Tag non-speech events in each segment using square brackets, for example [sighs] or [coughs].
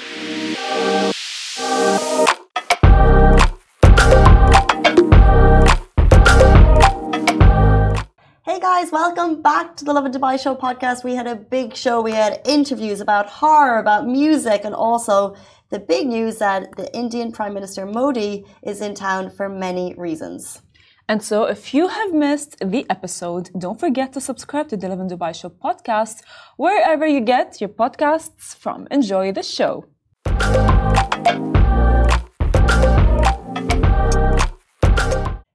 Hey guys, welcome back to the Lovin Dubai Show podcast. We had a big show. We had interviews about horror, about music, and also the big news that the Indian Prime Minister Modi is in town for many reasons. And so, if you have missed the episode, don't forget to subscribe to the Lovin Dubai Show podcast wherever you get your podcasts from. Enjoy the show.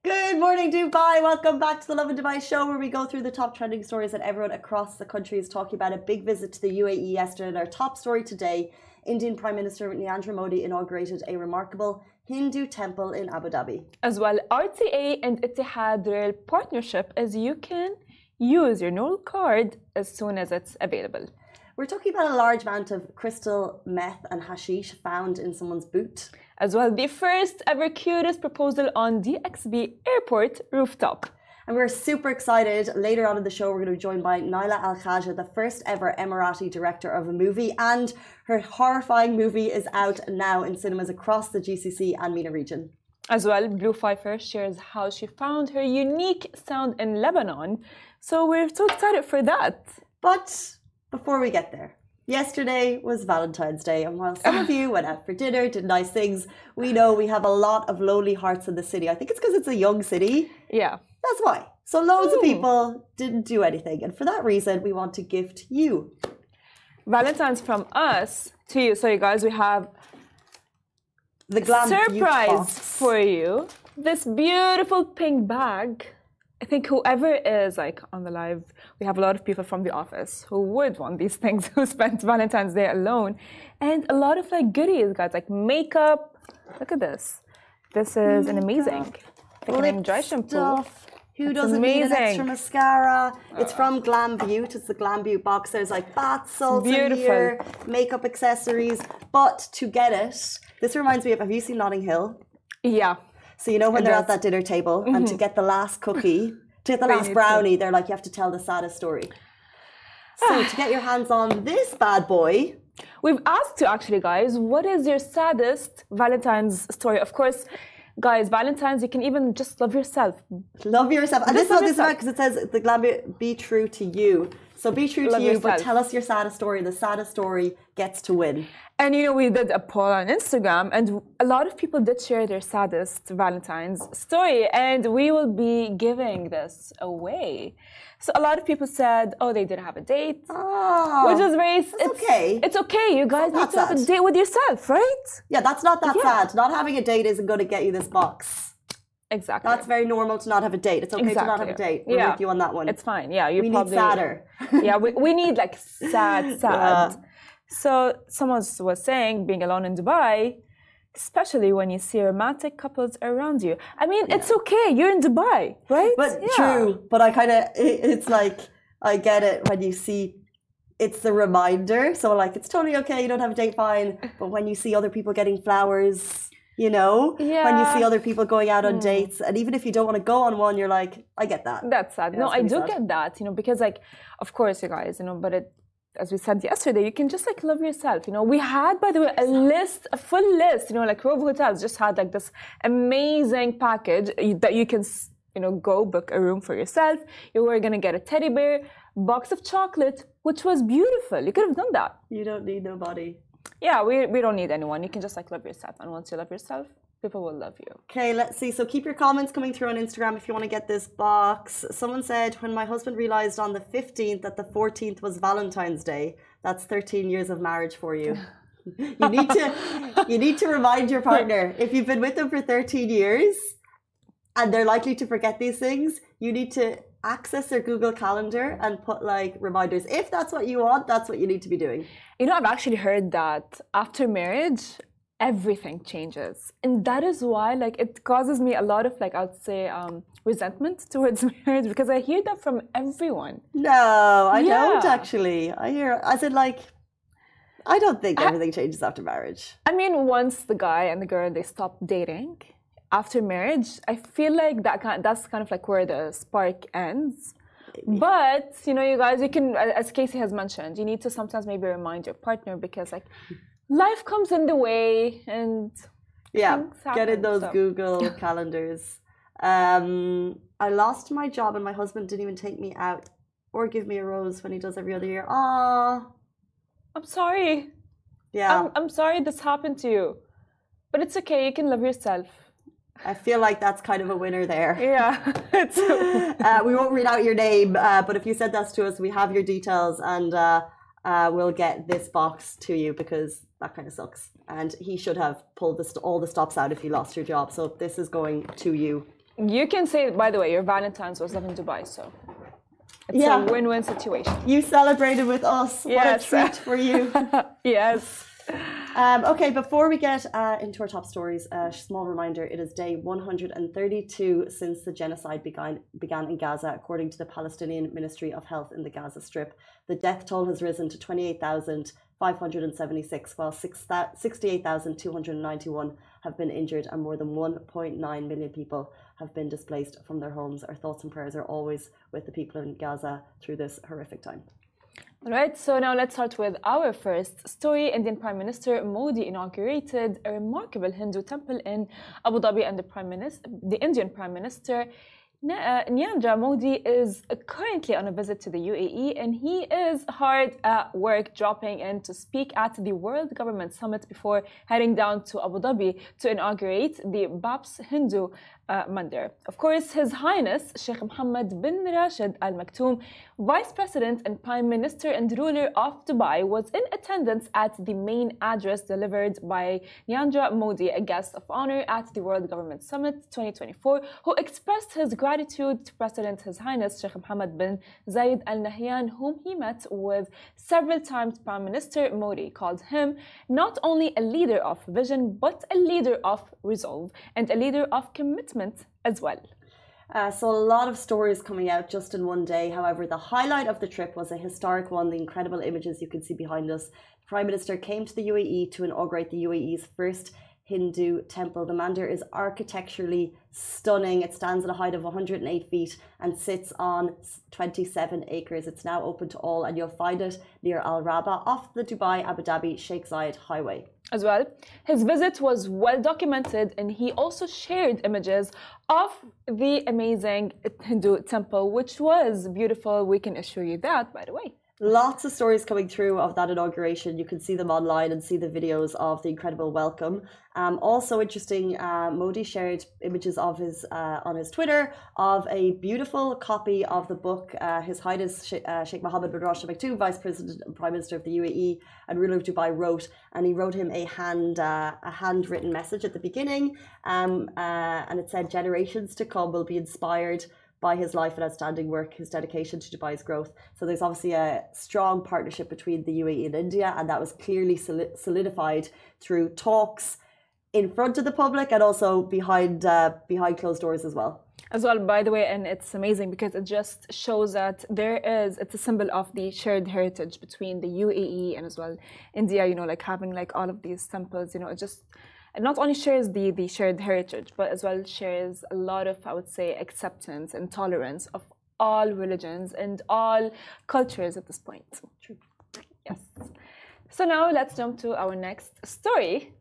Good morning, Dubai. Welcome back to the Lovin Dubai show where we go through the top trending stories that everyone across the country is talking about. A big visit to the UAE yesterday. And our top story today Indian Prime Minister Narendra Modi inaugurated a remarkable Hindu temple in Abu Dhabi. As well, RTA and Etihad Rail partnership as you can use your Nol card as soon as it's available. We're talking about a large amount of crystal meth and hashish found in someone's boot. As well, the first ever cutest proposal on DXB airport rooftop. And we're super excited. Later on in the show, we're going to be joined by Nayla Al Khaja, the first ever Emirati director of a movie. And her horrifying movie is out now in cinemas across the GCC and MENA region. As well, Blu Fiefe shares how she found her unique sound in Lebanon. So we're so excited for that. But before we get there, yesterday was Valentine's Day, and while some of [sighs] you went out for dinner, did nice things, we know we have a lot of lonely hearts in the city. I think it's because it's a young city. Yeah. That's why. So loads of hmm. people didn't do anything, and for that reason, we want to gift you Valentine's from us to you. So, you guys, we have the glam surprise for you. This beautiful pink bag. I think whoever is like on the live, we have a lot of people from the office who would want these [laughs] things who spent Valentine's Day alone, and a lot of like goodies, guys, like makeup. Look at this. This is an amazing shampoo. Stuff. Who doesn't need an amazing. extra mascara? It's ah. from Glam Butte. It's the Glam Butte box. There's like bath salts in here, makeup accessories. But to get it, this reminds me of. Have you seen Notting Hill? Yeah. So you know when It they're at that dinner table, and to mm-hmm. get the last cookie, to get the last brownie, they're like you have to tell the saddest story. So to get your hands on this bad boy, We've asked you actually, guys, what is your saddest Valentine's story? Of course, guys, Valentine's, you can even just love yourself. Love yourself. And this Just love this is because it says the glam be, be true to you. So be true Love to you, but tell us your saddest story. The saddest story gets to win. And you know, we did a poll on Instagram, and a lot of people did share their saddest Valentine's story, and we will be giving this away. So a lot of people said, "Oh, they didn't have a date," Oh, which is very. It's, okay. It's okay. You guys need to have a date with yourself, right? yeah, that's not that Yeah. sad. Not having a date isn't going to get you this box. Exactly. That's very normal to not have a date. It's okay to not have a date. We're Yeah. with you on that one. It's fine. Yeah, you we need probably sadder. [laughs] yeah, we, we need like sad, [laughs] sad. Yeah. So someone was saying being alone in Dubai, especially when you see romantic couples around you. I mean, it's okay. You're in Dubai, right? But Yeah. true. But I kind of, it's like, I get it when you see it's the reminder. So, like, it's totally okay. You don't have a date, fine. But when you see other people getting flowers, you know, when you see other people going out on hmm. dates, and even if you don't want to go on one, you're like, I get that. That's sad. Yeah, no, it's I do sad. get that, you know, because like, of course, you guys, you know, but it, as we said yesterday, you can just like love yourself. You know, we had, by the way, a list, a full list. You know, like Rove Hotels just had like this amazing package that you can, you know, go book a room for yourself. You were gonna get a teddy bear, box of chocolate, which was beautiful. You could have done that. You don't need nobody. Yeah, we we don't need anyone. You can just like love yourself, and once you love yourself, people will love you. Okay, let's see. So keep your comments coming through on Instagram if you want to get this box. Someone said, when my husband realized on the 15th that the 14th was Valentine's Day, that's 13 years of marriage for you. [laughs] you need to you need to remind your partner if you've been with them for 13 years and they're likely to forget these things, you need to access their Google Calendar and put like reminders. If that's what you want, that's what you need to be doing. You know, I've actually heard that after marriage, everything changes. And that is why, like, it causes me a lot of, like, I would say, um, resentment [laughs] towards marriage because I hear that from everyone. No, I Yeah. don't actually. I hear I said like I don't think everything changes after marriage. I mean, once the guy and the girl they stop dating after marriage, I feel like that kind that's kind of like where the spark ends. But you know, you guys, you can, as Casey has mentioned, you need to sometimes maybe remind your partner because, like, life comes in the way and Yeah, things get in those so- Google [laughs] calendars. Um, I lost my job and my husband didn't even take me out or give me a rose when he does every other year. Ah, I'm sorry. yeah. I'm, I'm sorry this happened to you. But it's okay, you can love yourself. I feel like that's kind of a winner there. Yeah. [laughs] it's uh, we won't read out your name, uh, but if you said that to us, we have your details and uh, uh, we'll get this box to you because that kind of sucks. And he should have pulled the st- all the stops out if he lost your job. So this is going to you. you can say by the way, your Valentine's was living in Dubai, so it's Yeah. a win-win situation. You celebrated with us. Yes. What a treat for you. [laughs] yes. Um, okay, before we get uh, into our top stories, a small reminder it is day 132 since the genocide began, began in Gaza, according to the Palestinian Ministry of Health in the Gaza Strip. The death toll has risen to 28,576, while 6 68,291 have been injured, and more than 1.9 million people have been displaced from their homes. Our thoughts and prayers are always with the people in Gaza through this horrific time. All right, so now let's start with our first story. Indian Prime Minister Modi inaugurated a remarkable Hindu temple in Abu Dhabi, and the Prime Minister, the Indian Prime Minister Na- uh, Narendra Modi is currently on a visit to the UAE, and he is hard at work, dropping in to speak at the World Government Summit before heading down to Abu Dhabi to inaugurate the BAPS Hindu uh, Mandir. Of course, His Highness Sheikh Mohammed bin Rashid Al Maktoum, Vice President and Prime Minister and ruler of Dubai, was in attendance at the main address delivered by Narendra Modi, a guest of honor at the World Government Summit 2024, who expressed his gratitude to President His Highness Sheikh Mohammed bin Zayed Al Nahyan, whom he met with several times. Prime Minister Modi called him not only a leader of vision, but a leader of resolve and a leader of commitment as well. Uh, so a lot of stories coming out just in one day. However, the highlight of the trip was a historic one. The incredible images you can see behind us. The Prime Minister came to the UAE to inaugurate the UAE's first Hindu temple. The mandir is architecturally stunning. It stands at a height of 108 feet and sits on 27 acres. It's now open to all, and you'll find it near Al Rahba off the Dubai Abu Dhabi Sheikh Zayed Highway. As well. His visit was well documented and he also shared images of the amazing Hindu temple, which was beautiful. We can assure you that, by the way. Lots of stories coming through of that inauguration. You can see them online and see the videos of the incredible welcome. Um, also interesting, uh, Modi shared images of his uh, on his Twitter of a beautiful copy of the book uh, His Highness Sheikh, uh, Sheikh Mohammed bin Rashid Al Maktoum, Vice President and Prime Minister of the UAE and ruler of Dubai, wrote, and he wrote him a hand uh, a handwritten message at the beginning, um, uh, and it said, "Generations to come will be inspired." By his life and outstanding work, his dedication to Dubai's growth. So there's obviously a strong partnership between the UAE and India, and that was clearly solidified through talks in front of the public and also behind uh, behind closed doors as well. As well, by the way, and it's amazing because it just shows that there is, it's a symbol of the shared heritage between the UAE and as well India, you know, like having like all of these temples, you know, it just, not only shares the, the shared heritage, but as well shares a lot of, I would say, acceptance and tolerance of all religions and all cultures at this point. True. Yes. So now let's jump to our next story.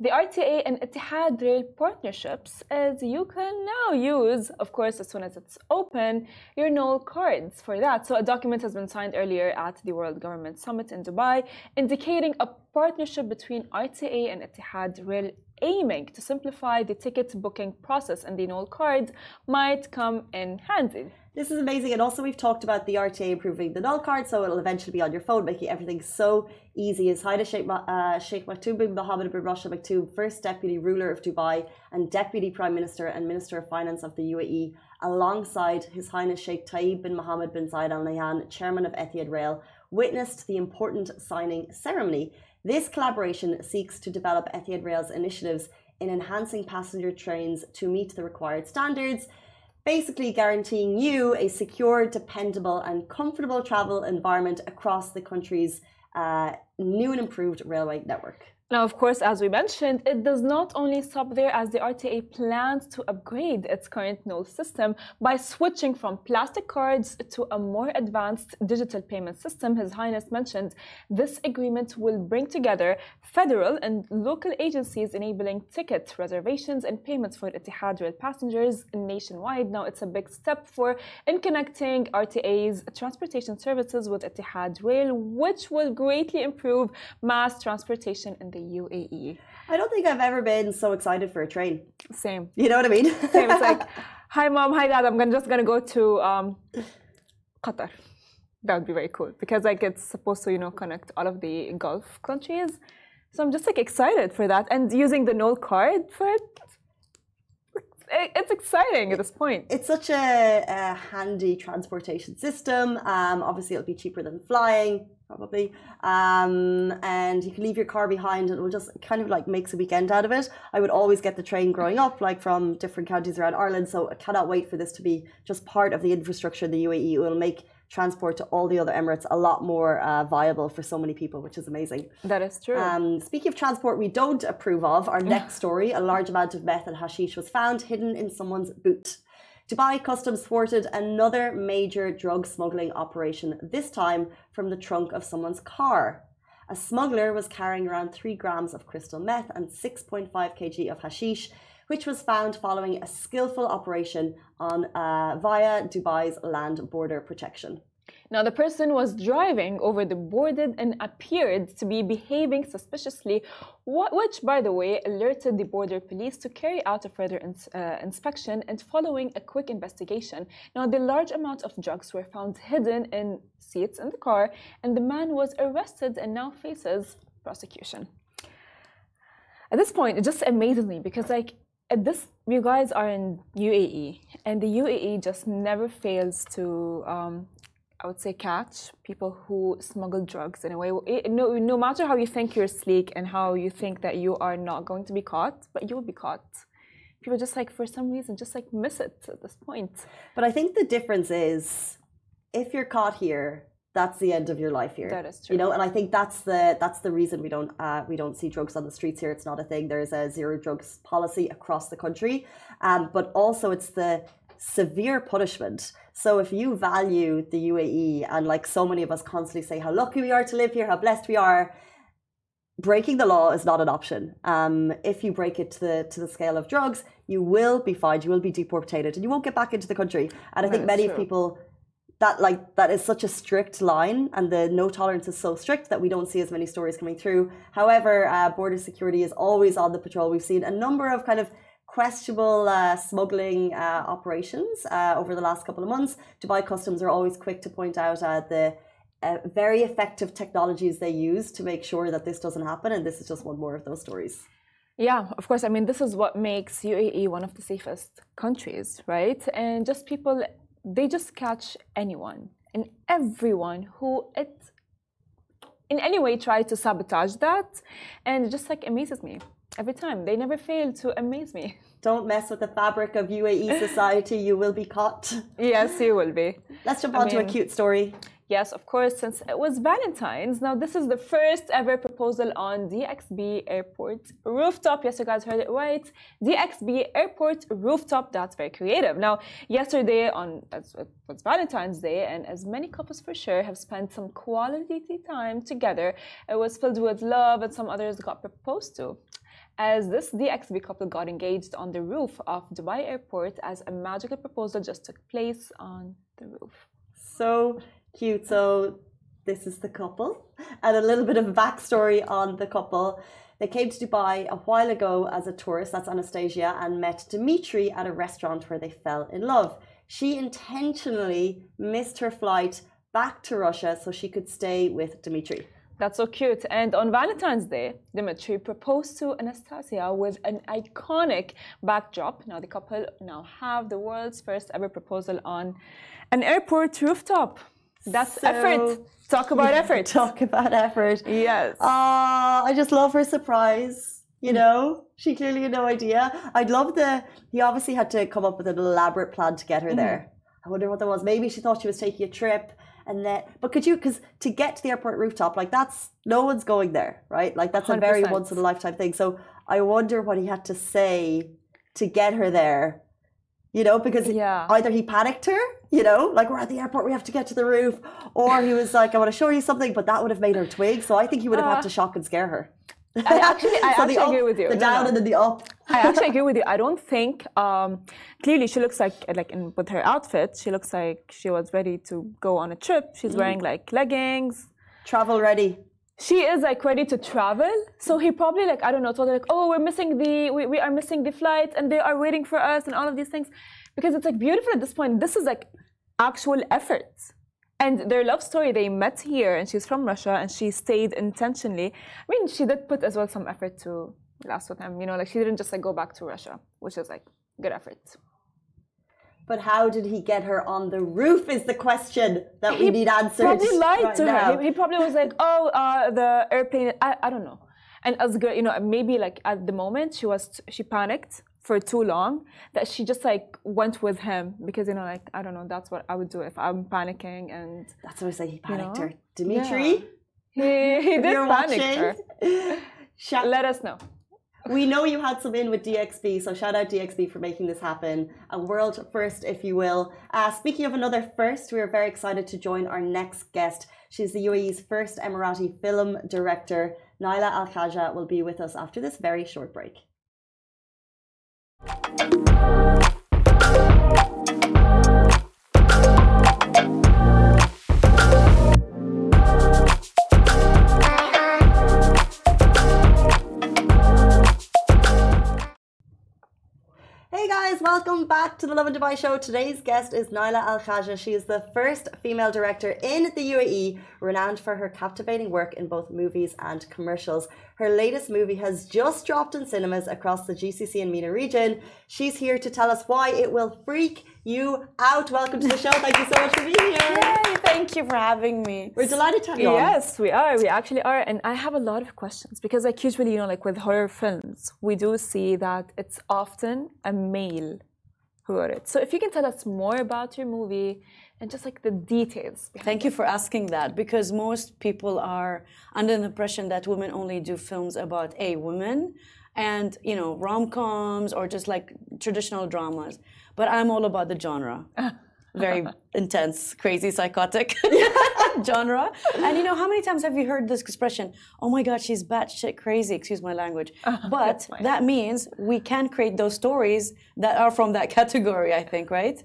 The RTA and Etihad Rail partnerships, as you can now use, of course, as soon as it's open, your NOL cards for that. So, a document has been signed earlier at the World Government Summit in Dubai, indicating a partnership between RTA and Etihad Rail aiming to simplify the ticket booking process, and the NOL card might come in handy. This is amazing, and also we've talked about the RTA improving the NOL card, so it'll eventually be on your phone, making everything so easy. His Highness Sheikh, uh, Sheikh Maktoum bin Mohammed bin Rashid Maktoum, first Deputy Ruler of Dubai and Deputy Prime Minister and Minister of Finance of the UAE, alongside His Highness Sheikh Theyab bin Mohammed bin Zayed Al Nahyan, Chairman of Etihad Rail, witnessed the important signing ceremony. This collaboration seeks to develop Etihad Rail's initiatives in enhancing passenger trains to meet the required standards basically guaranteeing you a secure, dependable, and comfortable travel environment across the country's uh, new and improved railway network. Now, of course, as we mentioned, it does not only stop there as the RTA plans to upgrade its current NOL system by switching from plastic cards to a more advanced digital payment system. His Highness mentioned this agreement will bring together federal and local agencies enabling ticket reservations and payments for Etihad rail passengers nationwide. Now, it's a big step for in connecting RTA's transportation services with Etihad Rail, which will greatly improve mass transportation in the UAE. I don't think I've ever been so excited for a train. Same. You know what I mean? Same. It's like, [laughs] hi mom, hi dad. I'm gonna, just gonna go to um, Qatar. That would be very cool because like it's supposed to you know connect all of the Gulf countries. So I'm just like excited for that and using the NOL card for it. It's exciting at this point. It's such a, a handy transportation system. Um, obviously, it'll be cheaper than flying probably. Um, and you can leave your car behind and it will just kind of like makes a weekend out of it. I would always get the train growing up, like from different counties around Ireland. So I cannot wait for this to be just part of the infrastructure in the UAE. It will make transport to all the other Emirates a lot more uh, viable for so many people, which is amazing. That is true. Um, speaking of transport we don't approve of, our next story a large amount of meth and hashish was found hidden in someone's boot. Dubai Customs thwarted another major drug smuggling operation, this time from the trunk of someone's car. A smuggler was carrying around 3 grams of crystal meth and 6.5 kg of hashish, which was found following a skillful operation on uh, via Dubai's land border protection. Now, the person was driving over the border and appeared to be behaving suspiciously, which, by the way, alerted the border police to carry out a further ins uh, inspection and following a quick investigation. Now, the large amount of drugs were found hidden in seats in the car, and the man was arrested and now faces prosecution. At this point, it just amazes me because, like, at this, you guys are in UAE, and the UAE just never fails to um, I would say catch people who smuggle drugs in a way. No, no matter how you think you're sleek and how you think that you are not going to be caught, but you will be caught. People just like for some reason just like miss it at this point. But I think the difference is if you're caught here, that's the end of your life here. That is true. You know, and I think that's the that's the reason we don't uh, we don't see drugs on the streets here. It's not a thing. There's a zero drugs policy across the country, um, but also it's the severe punishment. So if you value the UAE and like so many of us constantly say how lucky we are to live here, how blessed we are, breaking the law is not an option. Um, if you break it to the to the scale of drugs, you will be fined, you will be deported, and you won't get back into the country. And I think many true. people that like that is such a strict line, and the no tolerance is so strict that we don't see as many stories coming through. However, uh, border security is always on the patrol. We've seen a number of kind of questionable uh, smuggling uh, operations uh, over the last couple of months. Dubai Customs are always quick to point out uh, the uh, very effective technologies they use to make sure that this doesn't happen, and this is just one more of those stories. Yeah, of course. I mean, this is what makes UAE one of the safest countries, right? And just people, they just catch anyone and everyone who it in any way try to sabotage that, and it just like amazes me every time. They never fail to amaze me. [laughs] Don't mess with the fabric of UAE [laughs] society. you will be caught. Yes, you will be. Let's jump on to a cute story. Yes, of course, since it was Valentine's. Now, this is the first ever proposal on DXB Airport rooftop. Yes, you guys heard it right. DXB Airport rooftop. That's very creative. Now, yesterday on as it was Valentine's Day, and as many couples for sure have spent some quality time together, it was filled with love, and some others got proposed to as this DXB couple got engaged on the roof of Dubai Airport as a magical proposal just took place on the roof. So cute. So this is the couple and a little bit of backstory on the couple. They came to Dubai a while ago as a tourist, that's Anastasia, and met Dimitri at a restaurant where they fell in love. She intentionally missed her flight back to Russia so she could stay with Dimitri. That's so cute. And on Valentine's Day, Dimitri proposed to Anastasia with an iconic backdrop. Now, the couple now have the world's first ever proposal on an airport rooftop. That's so, effort. Talk about [laughs] effort. Talk about effort. Yes. Ah, uh, I just love her surprise. You mm. know, she clearly had no idea. I'd love the. He obviously had to come up with an elaborate plan to get her mm. there. I wonder what that was. Maybe she thought she was taking a trip and then but could you because to get to the airport rooftop like that's no one's going there right? Like that's a very once in a lifetime thing. So i wonder what he had to say to get her there you know because Yeah. either he panicked her you know like we're at the airport we have to get to the roof or he was like i want to show you something but that would have made her twig. So i think he would have had uh-huh. to shock and scare her I [laughs] actually, I so actually up, agree with you. the down no. and then the up I actually agree with you. I don't think um, clearly she looks like like in, with her outfit, she looks like she was ready to go on a trip. She's wearing like leggings. travel ready She is like ready to travel. So he probably like I don't know told her like oh we're missing the we, we are missing the flight and they are waiting for us and all of these things because it's like beautiful at this point. This is like actual effort. And their love story, they met here, and she's from Russia, and she stayed intentionally. I mean, she did put as well some effort to last with him. You know, like she didn't just like go back to Russia, which is like good effort. But how did he get her on the roof is the question that we need answered. Probably lied right to now. her. He, he probably was like, "Oh, uh, the airplane." I, I don't know. And as girl, you know, maybe like at the moment she was she panicked for too long that she just like went with him because you know like I don't know that's what I would do if I'm panicking and That's what I say. He panicked know? her. Dimitri, he, he did panic watching, her. shout- Let us know. we know you had some in with DXB, so shout out DXB for making this happen. A world first, if you will. Uh, speaking of another first, we are very excited to join our next guest. She's the UAE's first Emirati film director. Nayla Al Khaja will be with us after this very short break. Guys, welcome back to the Lovin Dubai show. Today's guest is Nayla Al Khaja. She is the first female director in the UAE, renowned for her captivating work in both movies and commercials. Her latest movie has just dropped in cinemas across the GCC and MENA region. She's here to tell us why it will freak you out. Welcome to the show. Thank you so much for being here. Yay, thank you for having me. We're delighted to have you on. Yes, we are. We actually are. And I have a lot of questions because, like, usually, you know, like with horror films, we do see that it's often a male who wrote it. So, if you can tell us more about your movie and just like the details. Thank you for asking that because most people are under the impression that women only do films about a women and you know rom-coms or just like traditional dramas. But I'm all about the genre. [laughs] Very intense, crazy, psychotic [laughs] genre. And you know, how many times have you heard this expression? Oh my God, she's batshit crazy. Excuse my language. [laughs] But that means we can create those stories that are from that category. I think, right?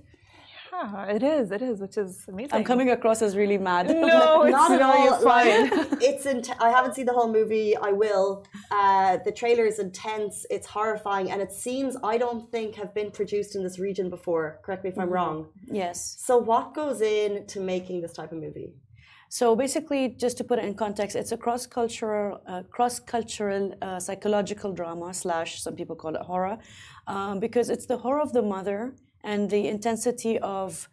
Yeah, it is. It is, which is amazing. I'm coming across as really mad. No, [laughs] it's Not at no, all. you're [laughs] fine. Like, it's int- I haven't seen the whole movie. I will. Uh, the trailer is intense. It's horrifying, and it seems I don't think have been produced in this region before. Correct me if I'm wrong. yes. So, what goes in to making this type of movie? So basically, just to put it in context, it's a cross-cultural, uh, cross-cultural uh, psychological drama slash some people call it horror, um, because it's the horror of the mother and the intensity of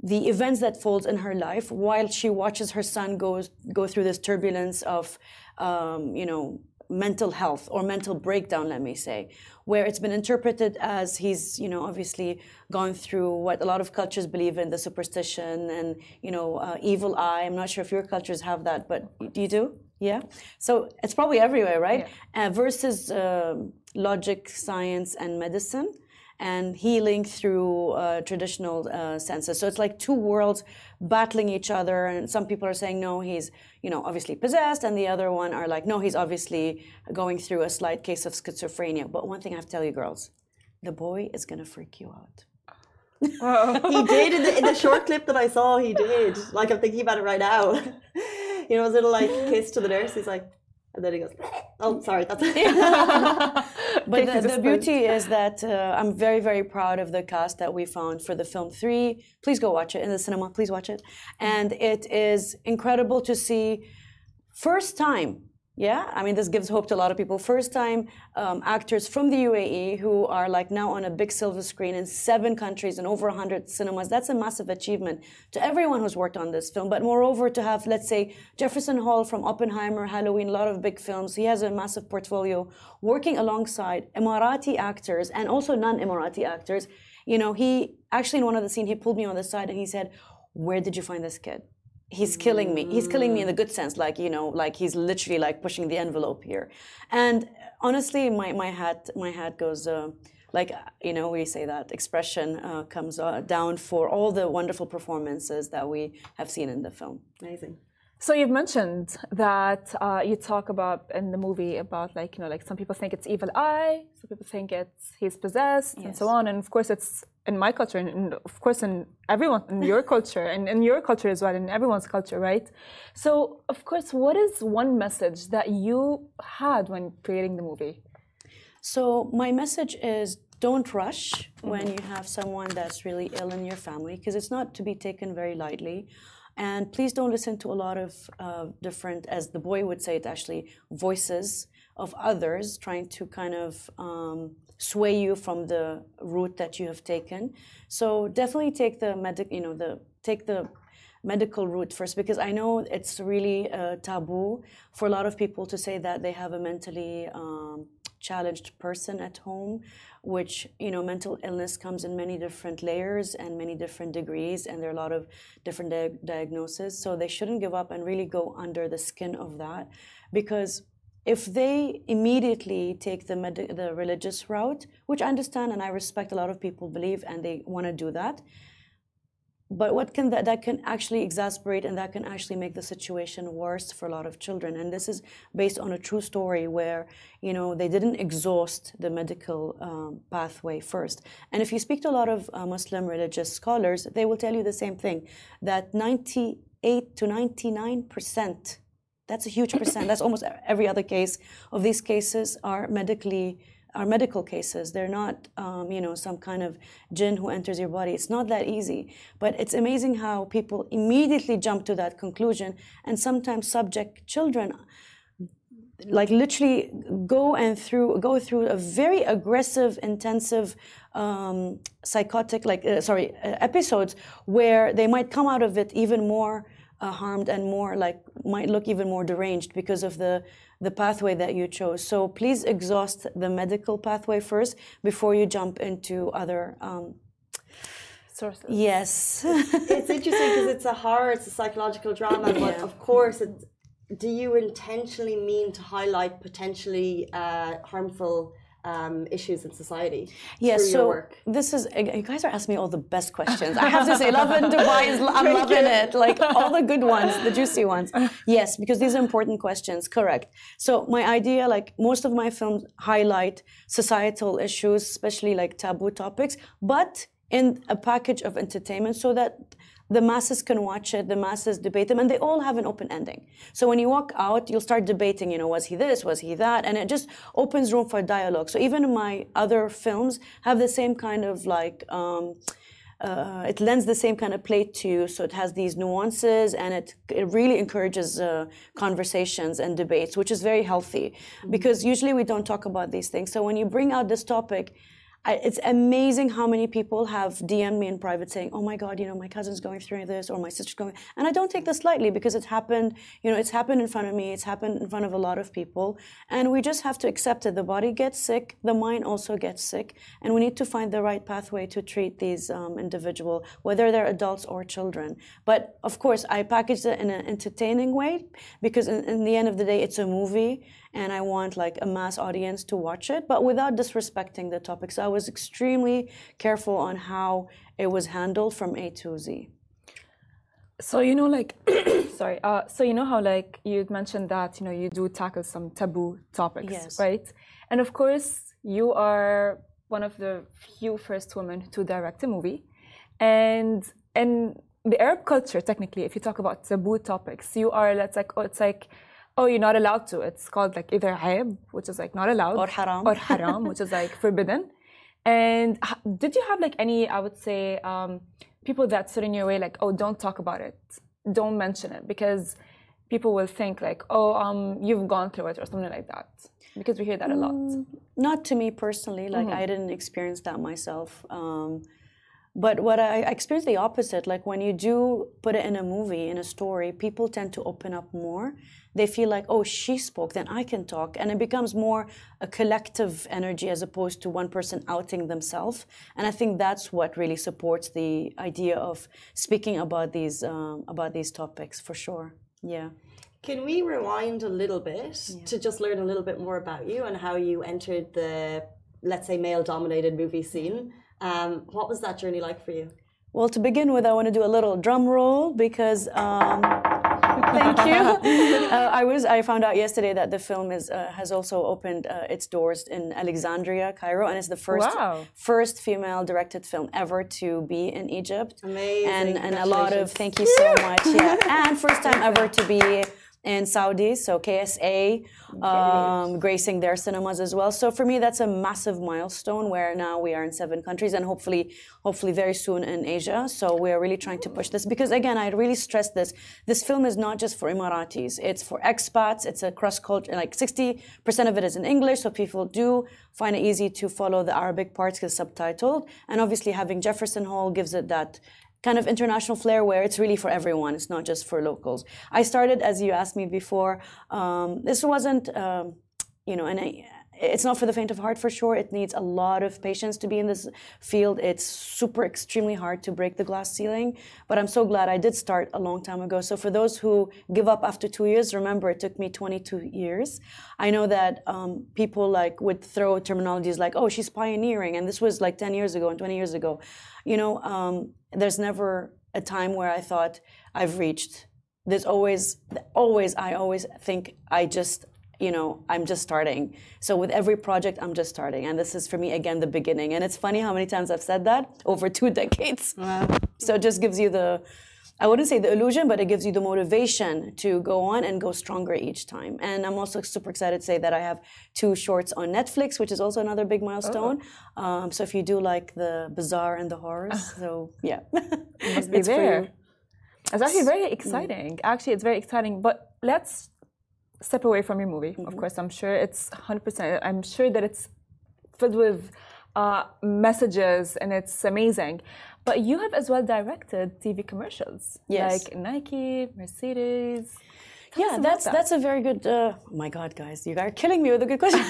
the events that folds in her life while she watches her son goes go through this turbulence of, um, you know, mental health or mental breakdown, let me say, where it's been interpreted as he's, you know, obviously gone through what a lot of cultures believe in the superstition and, you know, uh, evil eye. I'm not sure if your cultures have that, but do you do? Yeah. So it's probably everywhere, right? Uh, versus um logic, science, and medicine. And healing through uh, traditional uh, senses. So it's like two worlds battling each other. And some people are saying, no, he's, you know, obviously possessed. And the other one are like, no, he's obviously going through a slight case of schizophrenia. But one thing I have to tell you, girls, the boy is going to freak you out. He did in the, in the [laughs] short clip that I saw. He did. Like I'm thinking about it right now. [laughs] you know, his little like kiss to the nurse. He's like, and then he goes, "Oh, sorry, that's it." [laughs] But the, the beauty is that uh, I'm very, very proud of the cast that we found for the film three. Please go watch it in the cinema. Please watch it. And it is incredible to see first time. Yeah, I mean, this gives hope to a lot of people. First time um, actors from the UAE who are like now on a big silver screen in seven countries and over 100 cinemas. That's a massive achievement to everyone who's worked on this film. But moreover, to have, let's say, Jefferson Hall from Oppenheimer, Halloween, a lot of big films. He has a massive portfolio working alongside Emirati actors and also non Emirati actors. You know, he actually, in one of the scenes, he pulled me on the side and he said, Where did you find this kid? He's killing me. He's killing me in the good sense, like you know, like he's literally like pushing the envelope here. And honestly, my my hat my hat goes. Uh, like you know, we say that expression uh, comes uh, down for all the wonderful performances that we have seen in the film. Amazing. So you've mentioned that uh, you talk about in the movie about like you know like some people think it's evil eye, some people think it's he's possessed and so on, and of course it's in my culture and, and of course in everyone in your [laughs] culture and in your culture as well in everyone's culture, right? So of course, what is one message that you had when creating the movie? So my message is don't rush when you have someone that's really ill in your family because it's not to be taken very lightly. And please don't listen to a lot of uh, different, as the boy would say it actually, voices of others trying to kind of um, sway you from the route that you have taken. So definitely take the medic, you know, the take the medical route first because I know it's really uh, taboo for a lot of people to say that they have a mentally um, challenged person at home which you know mental illness comes in many different layers and many different degrees and there are a lot of different dia- diagnoses. So they shouldn't give up and really go under the skin of that because if they immediately take the med- the religious route which i understand and i respect a lot of people believe and they want to do that but what can that that can actually exasperate and that can actually make the situation worse for a lot of children. And this is based on a true story where you know they didn't exhaust the medical um, pathway first. And if you speak to a lot of uh, muslim religious scholars they will tell you the same thing that 98 to 99 percent that's a huge percent. That's almost every other case of these cases are medically are medical cases. They're not, um, you know, some kind of jinn who enters your body. It's not that easy. But it's amazing how people immediately jump to that conclusion and sometimes subject children like literally go and through go through a very aggressive intensive um, psychotic like uh, sorry uh, episodes where they might come out of it even more uh, harmed and more like might look even more deranged because of the the pathway that you chose. So please exhaust the medical pathway first before you jump into other um, Sources. yes. It's interesting because it's a horror, it's a psychological drama, but of course, it, do you intentionally mean to highlight potentially uh, harmful um, issues in society Yes, through so your work? this is you guys are asking me all the best questions. I have to say, Love in [laughs] Dubai is I'm loving it. Like all the good ones, the juicy ones. Yes, because these are important questions. Correct. So my idea, like most of my films, highlight societal issues, especially like taboo topics, but in a package of entertainment, so that the masses can watch it, the masses debate them, and they all have an open ending. So when you walk out, you'll start debating, you know, was he this, was he that, and it just opens room for dialogue. So even my other films have the same kind of like, um, uh, it lends the same kind of play to you. So it has these nuances, and it it really encourages uh, conversations and debates, which is very healthy, because usually we don't talk about these things. So when you bring out this topic. I, it's amazing how many people have DM'd me in private saying, "Oh my God, you know, my cousin's going through this, or my sister's going," and I don't take this lightly because it happened. You know, it's happened in front of me. It's happened in front of a lot of people, and we just have to accept it. The body gets sick, the mind also gets sick, and we need to find the right pathway to treat these um, individual, whether they're adults or children. But of course, I package it in an entertaining way because, in, in the end of the day, it's a movie and I want like a mass audience to watch it, but without disrespecting the topic. So I was extremely careful on how it was handled from A to Z. So you know, like, [coughs] sorry. Uh, so you know how like you mentioned that you know you do tackle some taboo topics, Yes. right? And of course, you are one of the few first women to direct a movie, and and the Arab culture, technically, if you talk about taboo topics, you are let's like oh, it's like. Oh, you're not allowed to. It's called like either aib, which is like not allowed, Or haram. or haram, which is like forbidden. And did you have like any, I would say, um, people that stood in your way, like, oh, don't talk about it, don't mention it, because people will think like, oh, um, you've gone through it or something like that, because we hear that a lot. Not to me personally. Like I didn't experience that myself. Um, But what I, I experienced the opposite. Like when you do put it in a movie, in a story, people tend to open up more. They feel like, oh, she spoke, then I can talk. And it becomes more a collective energy as opposed to one person outing themselves. And I think that's what really supports the idea of speaking about these um, about these topics for sure. Yeah. Can we rewind a little bit to just learn a little bit more about you and how you entered the, let's say, male dominated movie scene? Um, what was that journey like for you? Well, to begin with, I want to do a little drum roll because. Um, thank you. [laughs] [laughs] Uh, I was. I found out yesterday that the film is uh, has also opened uh, its doors in Alexandria, Cairo, and it's the first Wow. first female directed film ever to be in Egypt. Amazing. And and a lot of thank you so much. Yeah, [laughs] and first time ever to be in Saudi, so KSA um, gracing their cinemas as well. So for me, that's a massive milestone where now we are in seven countries and hopefully, hopefully very soon in Asia. So we are really trying to push this because again, I really stress this: this film is not just for Emiratis; it's for expats. It's a cross culture. Like sixty percent of it is in English, so people do find it easy to follow the Arabic parts because subtitled. And obviously, having Jefferson Hall gives it that kind of international flair where it's really for everyone. It's not just for locals. I started, as you asked me before, um, this wasn't, um, you know, and I, it's not for the faint of heart for sure. It needs a lot of patience to be in this field. It's super extremely hard to break the glass ceiling. But I'm so glad I did start a long time ago. So for those who give up after two years, remember it took me 22 years. I know that um, people like would throw terminologies like, "Oh, she's pioneering," and this was like 10 years ago and 20 years ago. You know, um, there's never a time where I thought I've reached. There's always, always, I always think I just you know, I'm just starting. So with every project, I'm just starting. And this is for me, again, the beginning. And it's funny how many times I've said that [laughs] over two decades. So it just gives you the, I wouldn't say the illusion, but it gives you the motivation to go on and go stronger each time. And I'm also super excited to say that I have two shorts on Netflix, which is also another big milestone. Um, so if you do like the bizarre and the horrors, so yeah. [laughs] must be It's for you. there. It's actually very exciting. Actually, it's very exciting. But let's step away from your movie. Of course, I'm sure it's 100%. I'm sure that it's filled with uh, messages and it's amazing. But you have as well directed TV commercials. Yes. Like Nike, Mercedes. Tell Yeah, that's that. that's a very good. Uh, oh my God, guys, you are killing me with a good question.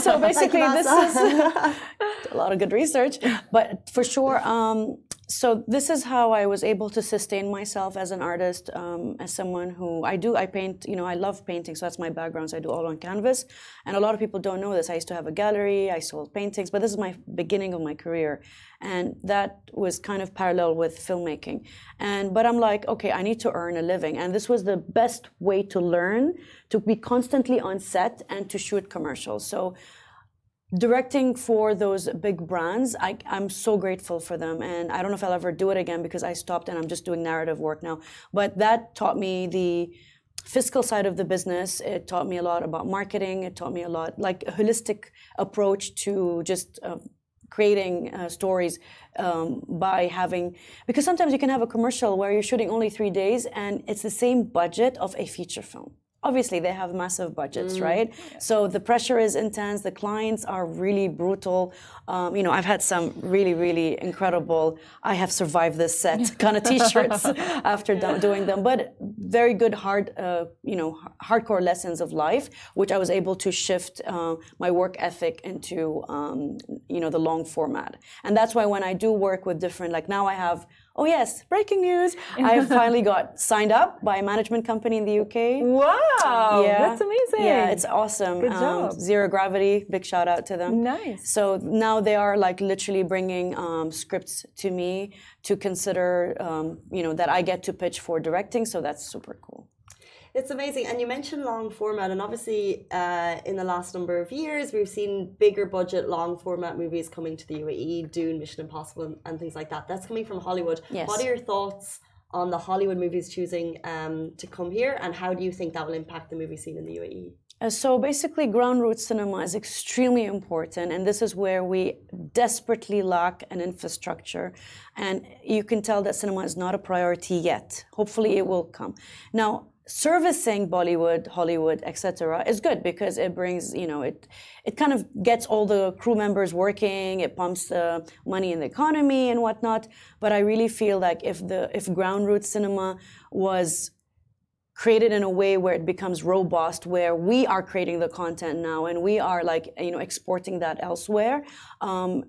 [laughs] so basically, this is [laughs] a lot of good research, but for sure. Um, so this is how I was able to sustain myself as an artist, um, as someone who I do. I paint. You know, I love painting, so that's my background. So I do all on canvas, and a lot of people don't know this. I used to have a gallery. I sold paintings, but this is my beginning of my career, and that was kind of parallel with filmmaking. And but I'm like, okay, I need to earn a living, and this was the best way to learn to be constantly on set and to shoot commercials. So directing for those big brands I, i'm so grateful for them. And i don't know if i'll ever do it again because i stopped and i'm just doing narrative work now. But that taught me the fiscal side of the business. It taught me a lot about marketing. It taught me a lot like a holistic approach to just uh, creating uh, stories um, by having because sometimes you can have a commercial where you're shooting only three days and it's the same budget of a feature film obviously they have massive budgets right? So the pressure is intense. The clients are really brutal. Um, you know i've had some really really incredible i have survived this set [laughs] kind of t-shirts [laughs] after do- doing them. But very good hard uh, you know hardcore lessons of life which i was able to shift uh, my work ethic into um, you know the long format. And that's why when i do work with different like now i have oh yes breaking news [laughs] i finally got signed up by a management company in the uk Wow, yeah, that's amazing. Yeah, it's awesome. Good Um, job. Zero Gravity, big shout out to them. Nice. So now they are like literally bringing um, scripts to me to consider, um, you know, that I get to pitch for directing. So that's super cool. It's amazing. And you mentioned long format, and obviously, uh, in the last number of years, we've seen bigger budget, long format movies coming to the UAE, Dune, Mission Impossible, and, things like that. That's coming from Hollywood. Yes. What are your thoughts on the Hollywood movies choosing um, to come here, and how do you think that will impact the movie scene in the UAE? Uh, so basically, ground root cinema is extremely important, and this is where we desperately lack an infrastructure. And you can tell that cinema is not a priority yet. Hopefully, it will come. Now, servicing Bollywood, Hollywood, etc., is good because it brings, you know, it it kind of gets all the crew members working. It pumps the money in the economy and whatnot. But I really feel like if the if ground root cinema was created in a way where it becomes robust where we are creating the content now and we are like you know exporting that elsewhere um,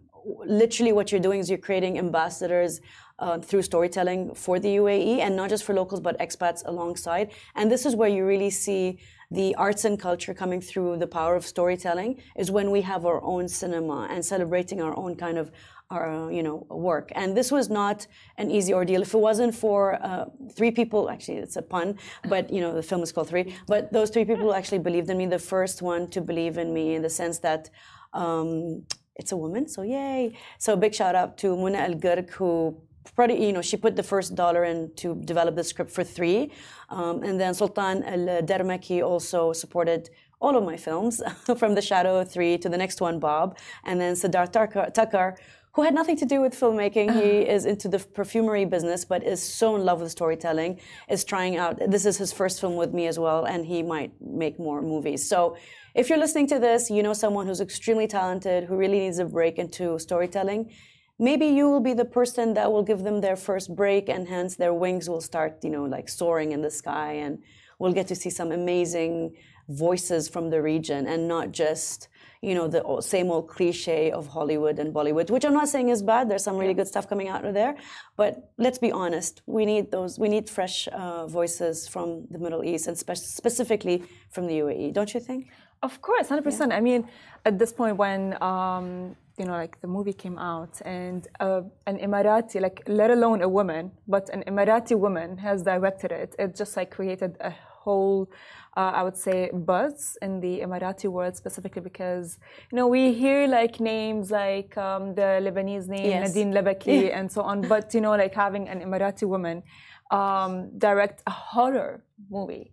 literally what you're doing is you're creating ambassadors uh, through storytelling for the UAE and not just for locals but expats alongside. And this is where you really see the arts and culture coming through the power of storytelling is when we have our own cinema and celebrating our own kind of our you know work. And this was not an easy ordeal. If it wasn't for uh, three people actually it's a pun but you know the film is called three but those three people actually believed in me the first one to believe in me in the sense that um, it's a woman so yay. So big shout out to Muna Al Gurg who pretty, you know, she put the first dollar in to develop the script for three. Um, and then Sultan Al Dermaki also supported all of my films [laughs] from The Shadow 3 to the next one, Baab. And then Siddharth Tucker, who had nothing to do with filmmaking. He is into the perfumery business, but is so in love with storytelling, is trying out, this is his first film with me as well, and he might make more movies. So if you're listening to this, you know someone who's extremely talented, who really needs a break into storytelling maybe you will be the person that will give them their first break and hence their wings will start you know like soaring in the sky and we'll get to see some amazing voices from the region and not just you know the same old cliche of hollywood and bollywood which i'm not saying is bad. There's some really good stuff coming out of there. But let's be honest we need those we need fresh uh, voices from the middle east and spe- specifically from the uae don't you think? Of course 100% yeah. i mean at this point when um, you know, like the movie came out and uh, an Emirati, like let alone a woman, but an Emirati woman has directed it. It just like created a whole, uh, I would say, buzz in the Emirati world specifically because, you know, we hear like names like um, the Lebanese name, yes. Nadine Labaki and so on, but, you know, like having an Emirati woman um, direct a horror movie.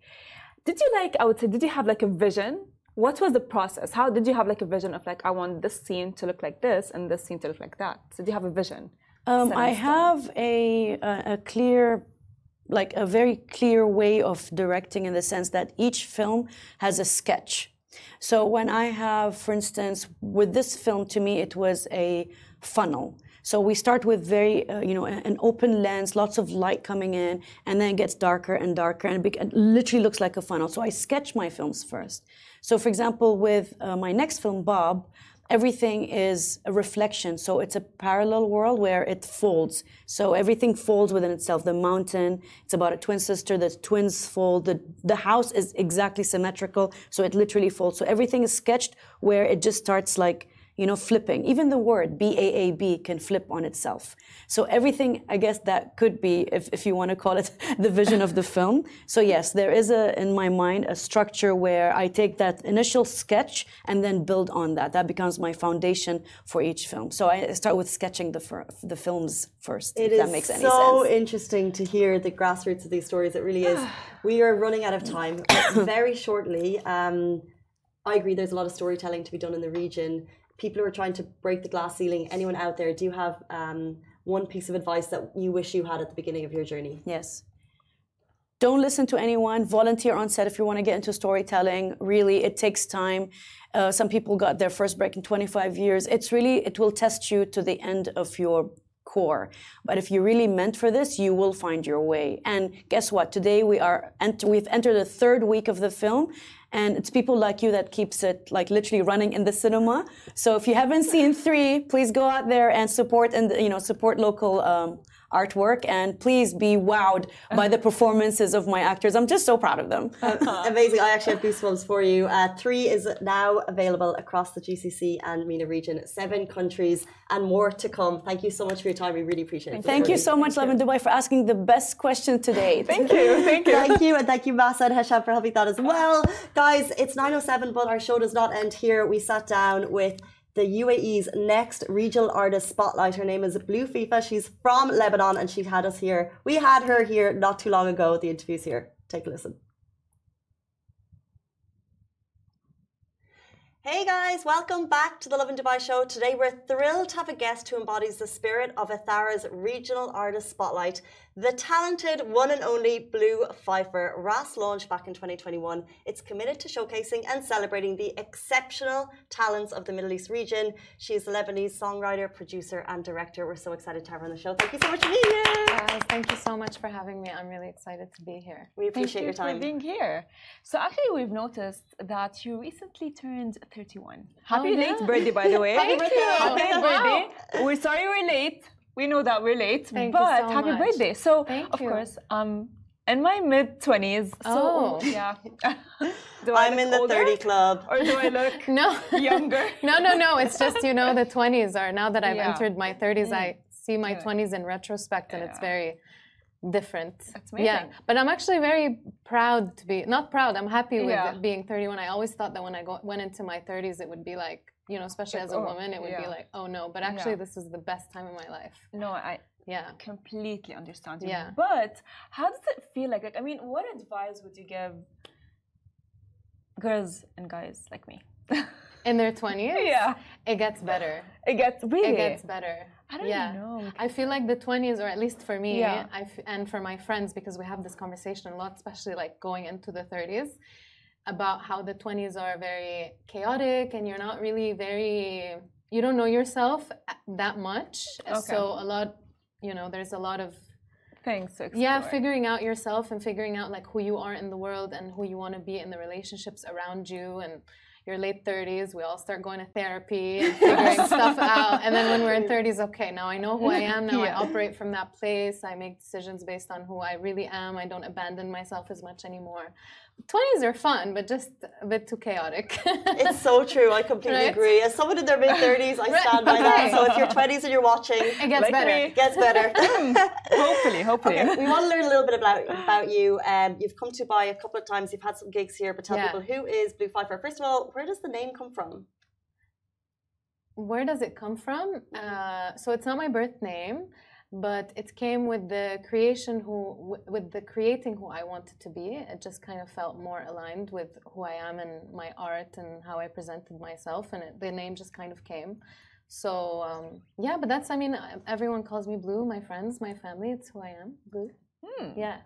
Did you like, I would say, did you have like a vision what was the process? How did you have like a vision of like I want this scene to look like this and this scene to look like that? So do you have a vision? Um, I have a, a, a clear like a very clear way of directing in the sense that each film has a sketch. So when I have, for instance, with this film, to me, it was a funnel. So we start with very, uh, you know, an open lens, lots of light coming in, and then it gets darker and darker, and it literally looks like a funnel. So I sketch my films first. So, for example, with uh, my next film, Baab, everything is a reflection. So it's a parallel world where it folds. So everything folds within itself. The mountain, it's about a twin sister. The twins fold. The, the house is exactly symmetrical. So it literally folds. So everything is sketched where it just starts like you know, flipping. Even the word B-A-A-B can flip on itself. So everything, I guess that could be, if, if you want to call it [laughs] the vision of the film. So yes, there is a, in my mind, a structure where I take that initial sketch and then build on that. That becomes my foundation for each film. So I start with sketching the, the films first, it if that makes any so sense. so interesting to hear the grassroots of these stories. It really is. [sighs] we are running out of time very shortly. Um, I agree there's a lot of storytelling to be done in the region people who are trying to break the glass ceiling, anyone out there, do you have um, one piece of advice that you wish you had at the beginning of your journey? Yes. Don't listen to anyone. Volunteer on set if you want to get into storytelling. Really, it takes time. Uh, some people got their first break in 25 years. It's really, it will test you to the end of your core. But if you're really meant for this, you will find your way. And guess what? Today we are ent- we've entered the third week of the film, and it's people like you that keeps it like literally running in the cinema. So if you haven't seen three, please go out there and support and you know support local um, artwork and please be wowed by the performances of my actors. I'm just so proud of them. uh, [laughs] amazing. I actually have goosebumps for you. Uh, three is now available across the GCC and MENA region, seven countries and more to come. Thank you so much for your time. We really appreciate it. Thank you so much, Lovin Dubai, for asking the best question today. [laughs] thank you. Thank you. thank you. And thank you, Masa and Hesham, for helping that as well. Guys, it's 9.07, but our show does not end here. We sat down with the UAE's next regional artist spotlight. Her name is Blu Fiefe. She's from Lebanon and she had us here. We had her here not too long ago. The interview's here. Take a listen. Hey guys, welcome back to the Lovin Dubai show. Today we're thrilled to have a guest who embodies the spirit of Ithara's regional artist spotlight, the talented one and only Blu Fiefe. RAS launched back in 2021. It's committed to showcasing and celebrating the exceptional talents of the Middle East region. She is a Lebanese songwriter, producer, and director. We're so excited to have her on the show. Thank you so much for being here. Guys, thank you so much for having me. I'm really excited to be here. We appreciate Thank you your time. for being here. So actually, we've noticed that you recently turned 31. Happy oh, yeah. late birthday, by the way. [laughs] Thank birthday. you. Happy Wow. birthday. We're sorry we're late. We know that we're late, Thank you but so happy much. birthday. So, Thank of you. course, um, in my mid 20s. So, Oh. yeah. [laughs] do I I'm look in the older, 30 club. Or do I look [laughs] No, younger? [laughs] no, no, no. It's just you know the 20s are now that I've Yeah. entered my 30s, I see my Yeah. 20s in retrospect, and it's very different. That's Yeah, but I'm actually very proud to be not proud. I'm happy with Yeah. it being 31. I always thought that when I go, went into my 30s, it would be like you know, especially Like, as a oh, woman, it would be like, oh no. But actually, Yeah. this is the best time in my life. No, I Yeah. completely understand you. Yeah. But how does it feel like? Like, I mean, what advice would you give girls and guys like me? [laughs] In their 20s, yeah. it gets better. It gets really. It gets better. I don't yeah. know. I feel like the 20s, or at least for me, Yeah. I f- and for my friends, because we have this conversation a lot, especially like going into the 30s, about how the 20s are very chaotic and you're not really very, you don't know yourself uh, that much. Okay. So a lot, you know, there's a lot of, things To explore. yeah, figuring out yourself and figuring out like who you are in the world and who you want to be in the relationships around you and your late 30s we all start going to therapy and [laughs] figuring stuff out and then when we're in 30s okay now i know who i am now Yeah. i operate from that place i make decisions based on who i really am i don't abandon myself as much anymore 20s are fun but just a bit too chaotic It's so true. I completely [laughs] Right? agree. As someone in their mid 30s, I [laughs] stand by that. So if you're 20s and you're watching, it gets Like better it gets better. hopefully, [laughs] hopefully. Okay, we want to learn a little bit about about you. Um, you've come to Dubai a couple of times. You've had some gigs here, but tell Yeah. people who is Blu Fiefe. First of all, where does the name come from? where does it come from? Uh, so it's not my birth name, but it came with the creation who, with the creating who I wanted to be. It just kind of felt more aligned with who I am and my art and how I presented myself, and it, the name just kind of came. So um, yeah, but that's I mean everyone calls me Blu. My friends, my family. It's who I am, Blu. Hmm. Yeah.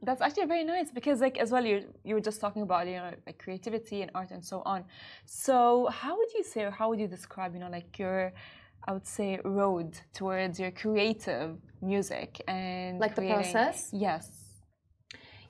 That's actually very nice because, like, as well, you you were just talking about you know like creativity and art and so on. So, how would you say, or how would you describe, you know, like your, I would say, road towards your creative music and Like the process? Yes.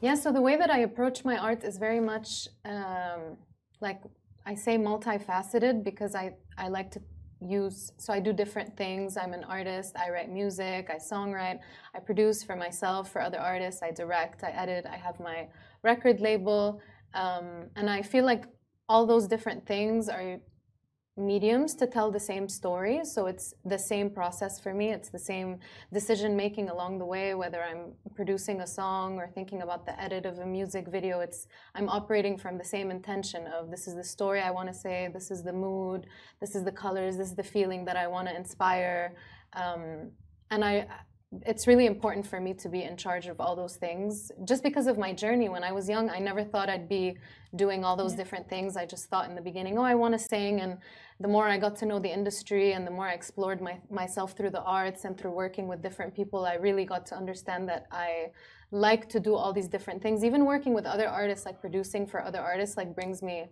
Yeah, so the way that I approach my art is very much um, like I say multifaceted because I, I like to use so I do different things. I'm an artist, I write music, I songwrite, I produce for myself, for other artists, I direct, I edit, I have my record label. Um, and I feel like all those different things are mediums to tell the same story. So it's the same process for me. It's the same decision making along the way, whether I'm producing a song or thinking about the edit of a music video. It's I'm operating from the same intention of this is the story I want to say, this is the mood, this is the colors, this is the feeling that I want to inspire. Um, and I it's really important for me to be in charge of all those things. Just because of my journey when i was young i never thought i'd be doing all those different things. I just thought in the beginning oh i want to sing. And the more i got to know the industry and the more i explored my, myself through the arts and through working with different people i really got to understand that i like to do all these different things. Even working with other artists like producing for other artists like brings me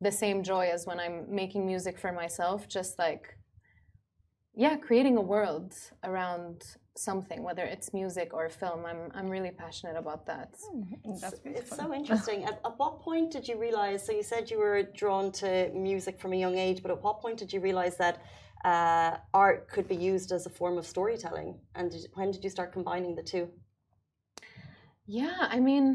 the same joy as when i'm making music for myself. Just like yeah creating a world around something whether it's music or film i'm i'm really passionate about that That's It's beautiful. so interesting. At, at what point did you realize? So you said you were drawn to music from a young age, but at what point did you realize that uh, art could be used as a form of storytelling? And did, when did you start combining the two? yeah i mean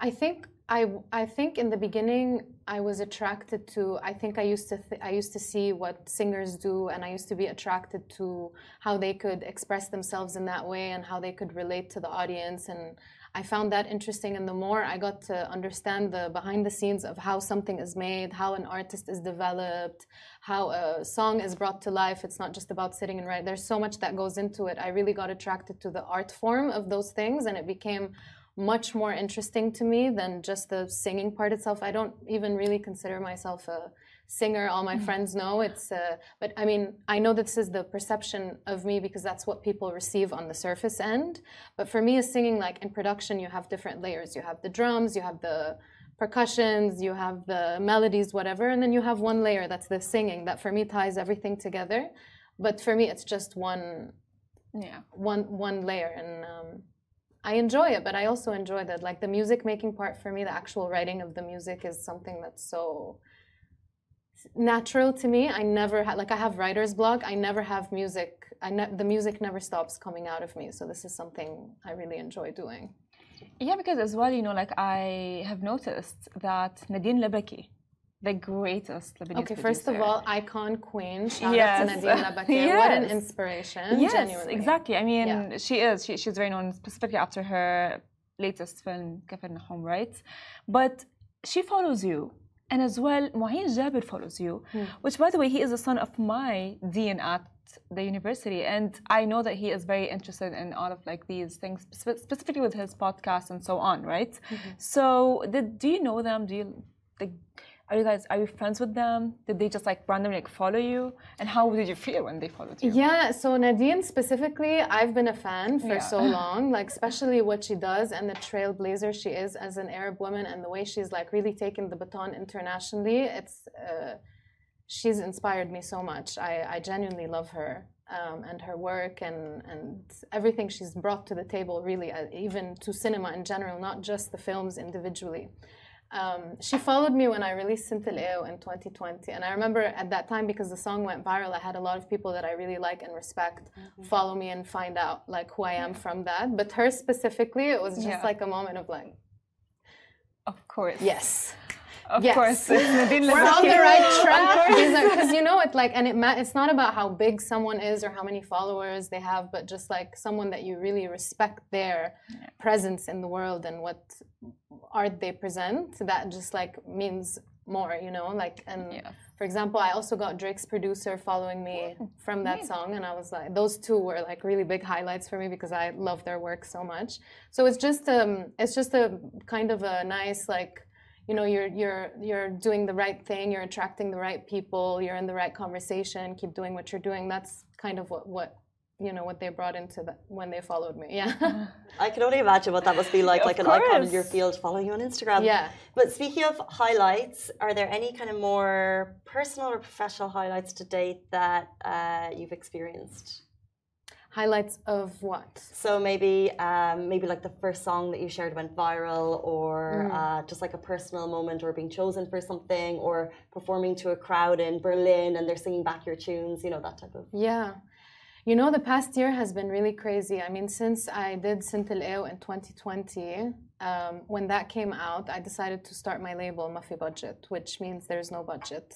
i think i i think in the beginning i was attracted to i think i used to th- i used to see what singers do and i used to be attracted to how they could express themselves in that way and how they could relate to the audience and I found that interesting. And the more I got to understand the behind the scenes of how something is made, how an artist is developed, how a song is brought to life, it's not just about sitting and writing. There's so much that goes into it. I really got attracted to the art form of those things, and it became much more interesting to me than just the singing part itself. I don't even really consider myself a singer. All my friends know it's, uh, but I mean, I know this is the perception of me because that's what people receive on the surface end. But for me, as singing, like in production, you have different layers. You have the drums, you have the percussions, you have the melodies, whatever, and then you have one layer that's the singing that for me ties everything together. But for me, it's just one Yeah. one one layer and um, i enjoy it but i also enjoy that like the music making part for me the actual writing of the music is something that's so natural to me. I never like i have writer's block. I never have music i ne- the music never stops coming out of me. So this is something i really enjoy doing. Yeah, because as well, you know, like I have noticed that Nadine Labaki, the greatest Lebanese okay first of all icon queen shout out Yes. to Nadine Labaki what an inspiration yes, genuinely exactly. I mean, Yeah. she is. She, she's very known specifically after her latest film, Kafir Nahum, right? But she follows you. And as well, Mu'in Jabir follows you, Hmm. which, by the way, he is the son of my dean at the university. And I know that he is very interested in all of like these things, spe- specifically with his podcast and so on, right? Mm-hmm. So, did, do you know them? Do you like? Are you guys are you friends with them? Did they just like randomly like follow you? And how did you feel when they followed you? Yeah, so Nadine specifically, I've been a fan for Yeah. so long, like especially what she does and the trailblazer she is as an Arab woman and the way she's like really taken the baton internationally. It's uh, she's inspired me so much. I, I genuinely love her um, and her work and and everything she's brought to the table. Really, uh, even to cinema in general, not just the films individually. Um, she followed me when I released Sintil Eo in 2020. And I remember at that time, because the song went viral, I had a lot of people that I really like and respect follow me and find out like who I am from that. But her specifically, it was just Yeah. like a moment of like, Of course. yes. Of Yes. course, [laughs] We're on the right track. because you know it like and it it's not about how big someone is or how many followers they have but just like someone that you really respect their presence in the world and what art they present that just like means more you know like and Yeah. for example I also got Drake's producer following me from that song and I was like those two were like really big highlights for me because I love their work so much. So it's just um it's just a kind of a nice like you know you're you're you're doing the right thing you're attracting the right people you're in the right conversation keep doing what you're doing that's kind of what what you know what they brought into that when they followed me yeah [laughs] I can only imagine what that must be like, Of like an icon in your field following you on Instagram. Yeah. But speaking of highlights, are there any kind of more personal or professional highlights to date that uh, you've experienced? Highlights of what So maybe, um, maybe like the first song that you shared went viral, or Mm. uh, just like a personal moment, or being chosen for something, or performing to a crowd in Berlin and they're singing back your tunes. You know that type of. Yeah. You know, the past year has been really crazy. I mean, since I did Sintil in 2020, um, when that came out, I decided to start my label, Mafi Budget, which means there's no budget.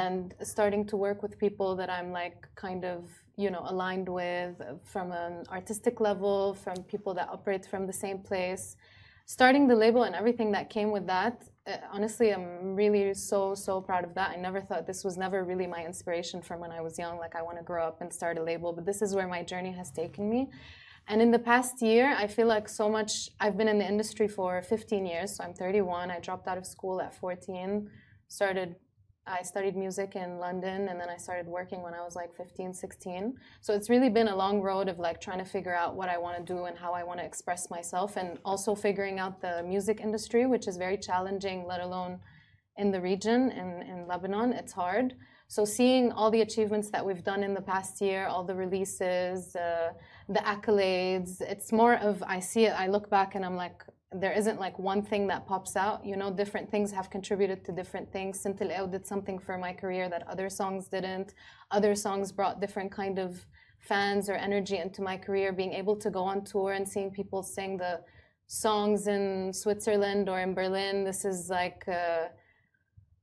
And starting to work with people that I'm like kind of, you know, aligned with from an artistic level, from people that operate from the same place. Starting the label and everything that came with that, uh, honestly, I'm really so, so proud of that. I never thought this was never really my inspiration from when I was young. Like, I want to grow up and start a label, but this is where my journey has taken me. And in the past year, I feel like so much. I've been in the industry for 15 years, so I'm 31. I dropped out of school at 14, started I studied music in London and then I started working when I was like 15, 16. So it's really been a long road of like trying to figure out what I want to do and how I want to express myself and also figuring out the music industry, which is very challenging, let alone in the region in, in Lebanon. It's hard. So seeing all the achievements that we've done in the past year, all the releases, uh, the accolades, it's more of I see it, I look back and I'm like, there isn't like one thing that pops out. You know, different things have contributed to different things. Sintil did something for my career that other songs didn't. Other songs brought different kind of fans or energy into my career. Being able to go on tour and seeing people sing the songs in Switzerland or in Berlin, this is like uh,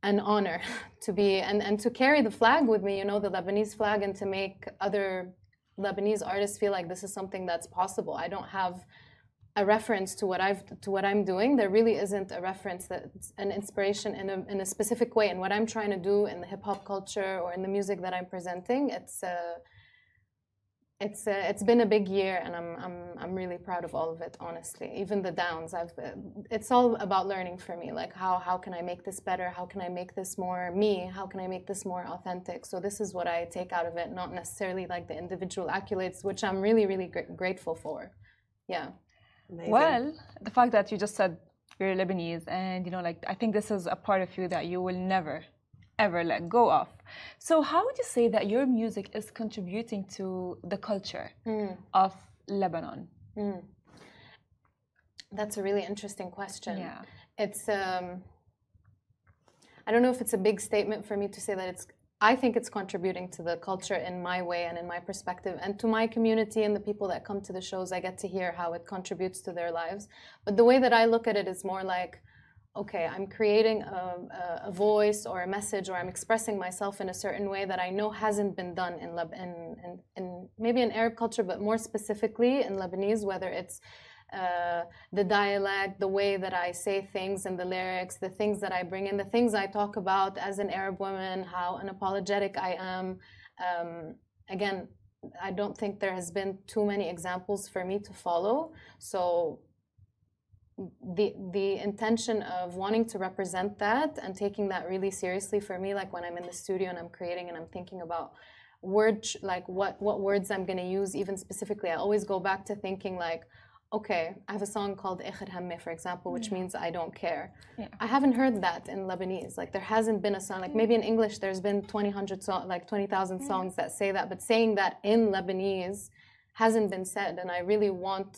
an honor [laughs] to be and, and to carry the flag with me, you know, the Lebanese flag, and to make other Lebanese artists feel like this is something that's possible. I don't have a reference to what I've to what I'm doing. There really isn't a reference that's an inspiration in a in a specific way. And what I'm trying to do in the hip hop culture or in the music that I'm presenting, it's uh, it's uh, it's been a big year, and I'm I'm I'm really proud of all of it. Honestly, even the downs, I've uh, it's all about learning for me. Like how how can I make this better? How can I make this more me? How can I make this more authentic? So this is what I take out of it, not necessarily like the individual accolades, which I'm really really gr- grateful for. Yeah. Amazing. Well, the fact that you just said you're Lebanese, and you know, like I think this is a part of you that you will never, ever let go of. So, how would you say that your music is contributing to the culture of Lebanon? That's a really interesting question. Yeah. It's um I don't know if it's a big statement for me to say that it's I think it's contributing to the culture in my way and in my perspective and to my community and the people that come to the shows I get to hear how it contributes to their lives. But the way that I look at it is more like okay, I'm creating a, a, voice or a message or I'm expressing myself in a certain way that I know hasn't been done in, in, in, in maybe in Arab culture, but more specifically in Lebanese, whether it's uh, the dialect, the way that I say things and the lyrics, the things that I bring in, the things I talk about as an Arab woman, how unapologetic I am. Um, again, I don't think there has been too many examples for me to follow. So the the intention of wanting to represent that and taking that really seriously for me like when i'm in the studio and i'm creating and i'm thinking about word like what what words i'm going to use even specifically i always go back to thinking like okay i have a song called Ikhr Hamme, for example which means i don't care Yeah. i haven't heard that in lebanese like there hasn't been a song like maybe in english there's been 20 100 so, like 20000 songs that say that but saying that in lebanese hasn't been said and i really want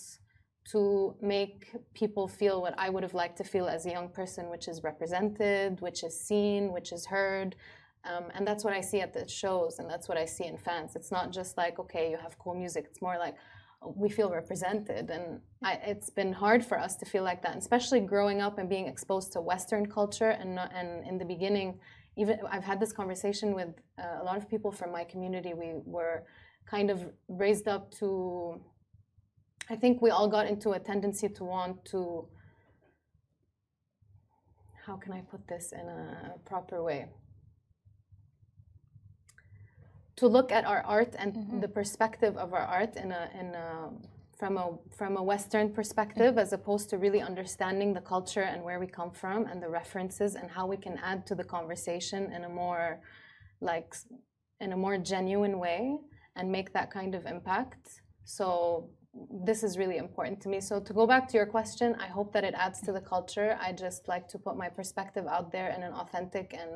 to make people feel what I would have liked to feel as a young person, which is represented, which is seen, which is heard. Um, and that's what I see at the shows, and that's what I see in fans. It's not just like, okay, you have cool music. It's more like we feel represented. And I, it's been hard for us to feel like that, especially growing up and being exposed to Western culture. And, not, and in the beginning, even I've had this conversation with uh, a lot of people from my community. We were kind of raised up to I think we all got into a tendency to want to. How can I put this in a proper way? To look at our art and mm-hmm. the perspective of our art in a, in a, from a from a Western perspective, mm-hmm. as opposed to really understanding the culture and where we come from and the references and how we can add to the conversation in a more, like, in a more genuine way and make that kind of impact. So this is really important to me. So to go back to your question, I hope that it adds to the culture. I just like to put my perspective out there in an authentic and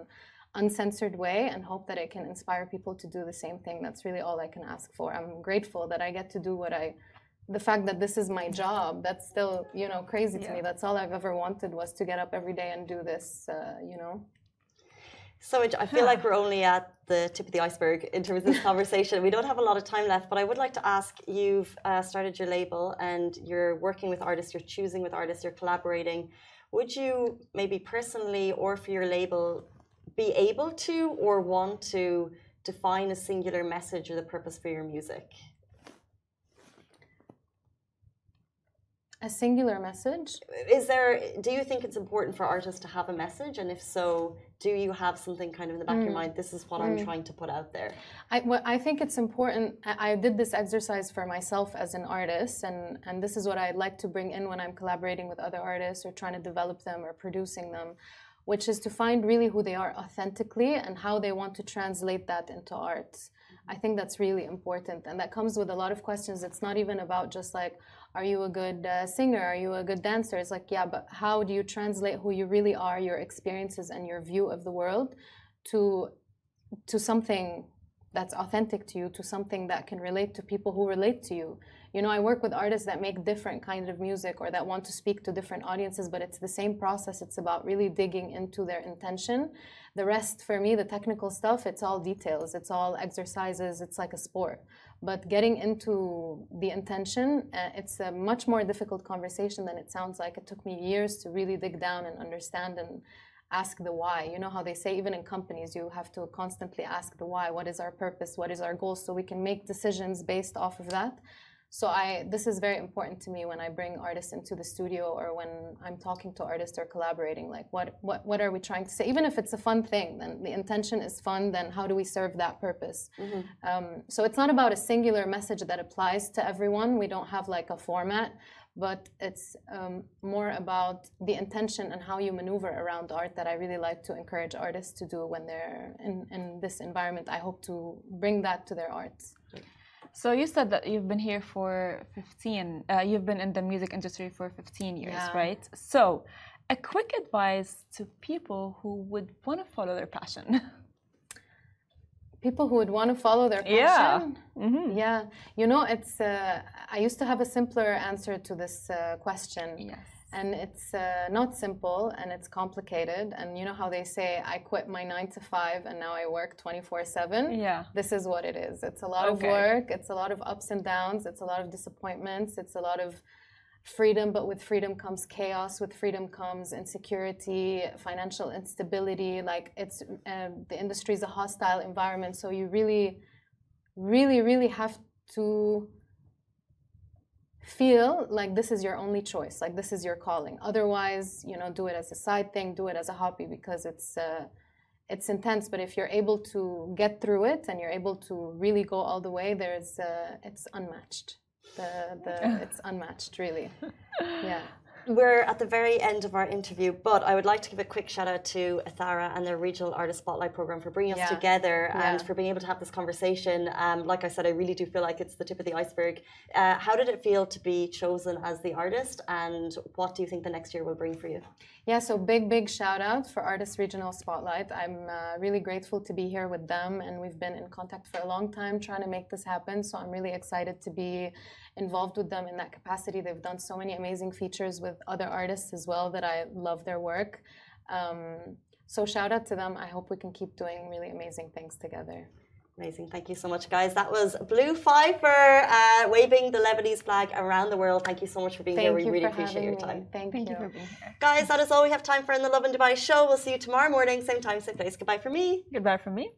uncensored way and hope that it can inspire people to do the same thing. That's really all I can ask for. I'm grateful that I get to do what I the fact that this is my job that's still you know crazy to me that's all i've ever wanted was to get up every day and do this uh, you know So I feel like we're only at the tip of the iceberg in terms of this [laughs] conversation. We don't have a lot of time left, but I would like to ask you've uh, started your label and you're working with artists, you're choosing with artists, you're collaborating. Would you maybe personally or for your label be able to or want to define a singular message or the purpose for your music? a singular message Is there, do you think it's important for artists to have a message? And if so, do you have something kind of in the back of your mm. mind? This is what I'm mm. trying to put out there. I, well, I think it's important. I, I did this exercise for myself as an artist, and, and this is what I'd like to bring in when I'm collaborating with other artists or trying to develop them or producing them, which is to find really who they are authentically and how they want to translate that into art. I think that's really important, and that comes with a lot of questions. It's not even about just like, are you a good uh, singer? Are you a good dancer? It's like, yeah, but how do you translate who you really are, your experiences, and your view of the world to to something that's authentic to you to something that can relate to people who relate to you you know i work with artists that make different kind of music or that want to speak to different audiences but it's the same process it's about really digging into their intention the rest for me the technical stuff it's all details it's all exercises it's like a sport but getting into the intention uh, it's a much more difficult conversation than it sounds like it took me years to really dig down and understand and ask the why. You know how they say, even in companies, you have to constantly ask the why. What is our purpose? What is our goal? So we can make decisions based off of that. So I this is very important to me when I bring artists into the studio or when I'm talking to artists or collaborating. Like what what what are we trying to say? Even if it's a fun thing, then the intention is fun. Then how do we serve that purpose? Um, so it's not about a singular message that applies to everyone. We don't have like a format, but it's um, more about the intention and how you maneuver around art that I really like to encourage artists to do when they're in, in this environment. I hope to bring that to their arts. So you said that you've been here for 15. Uh, you've been in the music industry for 15 years, Yeah. right? So, a quick advice to people who would want to follow their passion. People who would want to follow their Yeah. passion. mm-hmm. Yeah, you know, it's. Uh, I used to have a simpler answer to this uh, question. Yes. And it's uh, not simple and it's complicated. And you know how they say, I quit my nine to five and now I work 24 7? Yeah. This is what it is. It's a lot Okay. of work, it's a lot of ups and downs, it's a lot of disappointments, it's a lot of freedom, but with freedom comes chaos, with freedom comes insecurity, financial instability. Like it's uh, the industry is a hostile environment. So you really, really, really have to feel like this is your only choice like this is your calling. Otherwise you know do it as a side thing do it as a hobby because it's uh, it's intense. But if you're able to get through it and you're able to really go all the way there's uh, it's unmatched. The, the [laughs] it's unmatched really. Yeah We're at the very end of our interview, but I would like to give a quick shout out to Athara and their Regional Artist Spotlight program for bringing us Yeah. together and for being able to have this conversation. Um, like I said, I really do feel like it's the tip of the iceberg. Uh, how did it feel to be chosen as the artist, and what do you think the next year will bring for you? Yeah, so big, big shout out for Artist Regional Spotlight. I'm uh, really grateful to be here with them, and we've been in contact for a long time trying to make this happen. So I'm really excited to be involved with them in that capacity. They've done so many amazing features with other artists as well that I love their work. Um, so shout out to them. I hope we can keep doing really amazing things together. Amazing. Thank you so much, guys. That was Blu Fiefe uh, waving the Lebanese flag around the world. Thank you so much for being Thank here. We really appreciate your time. Thank, Thank you. you for being here. Guys, that is all we have time for in the Lovin Dubai show. We'll see you tomorrow morning, same time, same place. Goodbye from me. Goodbye from me.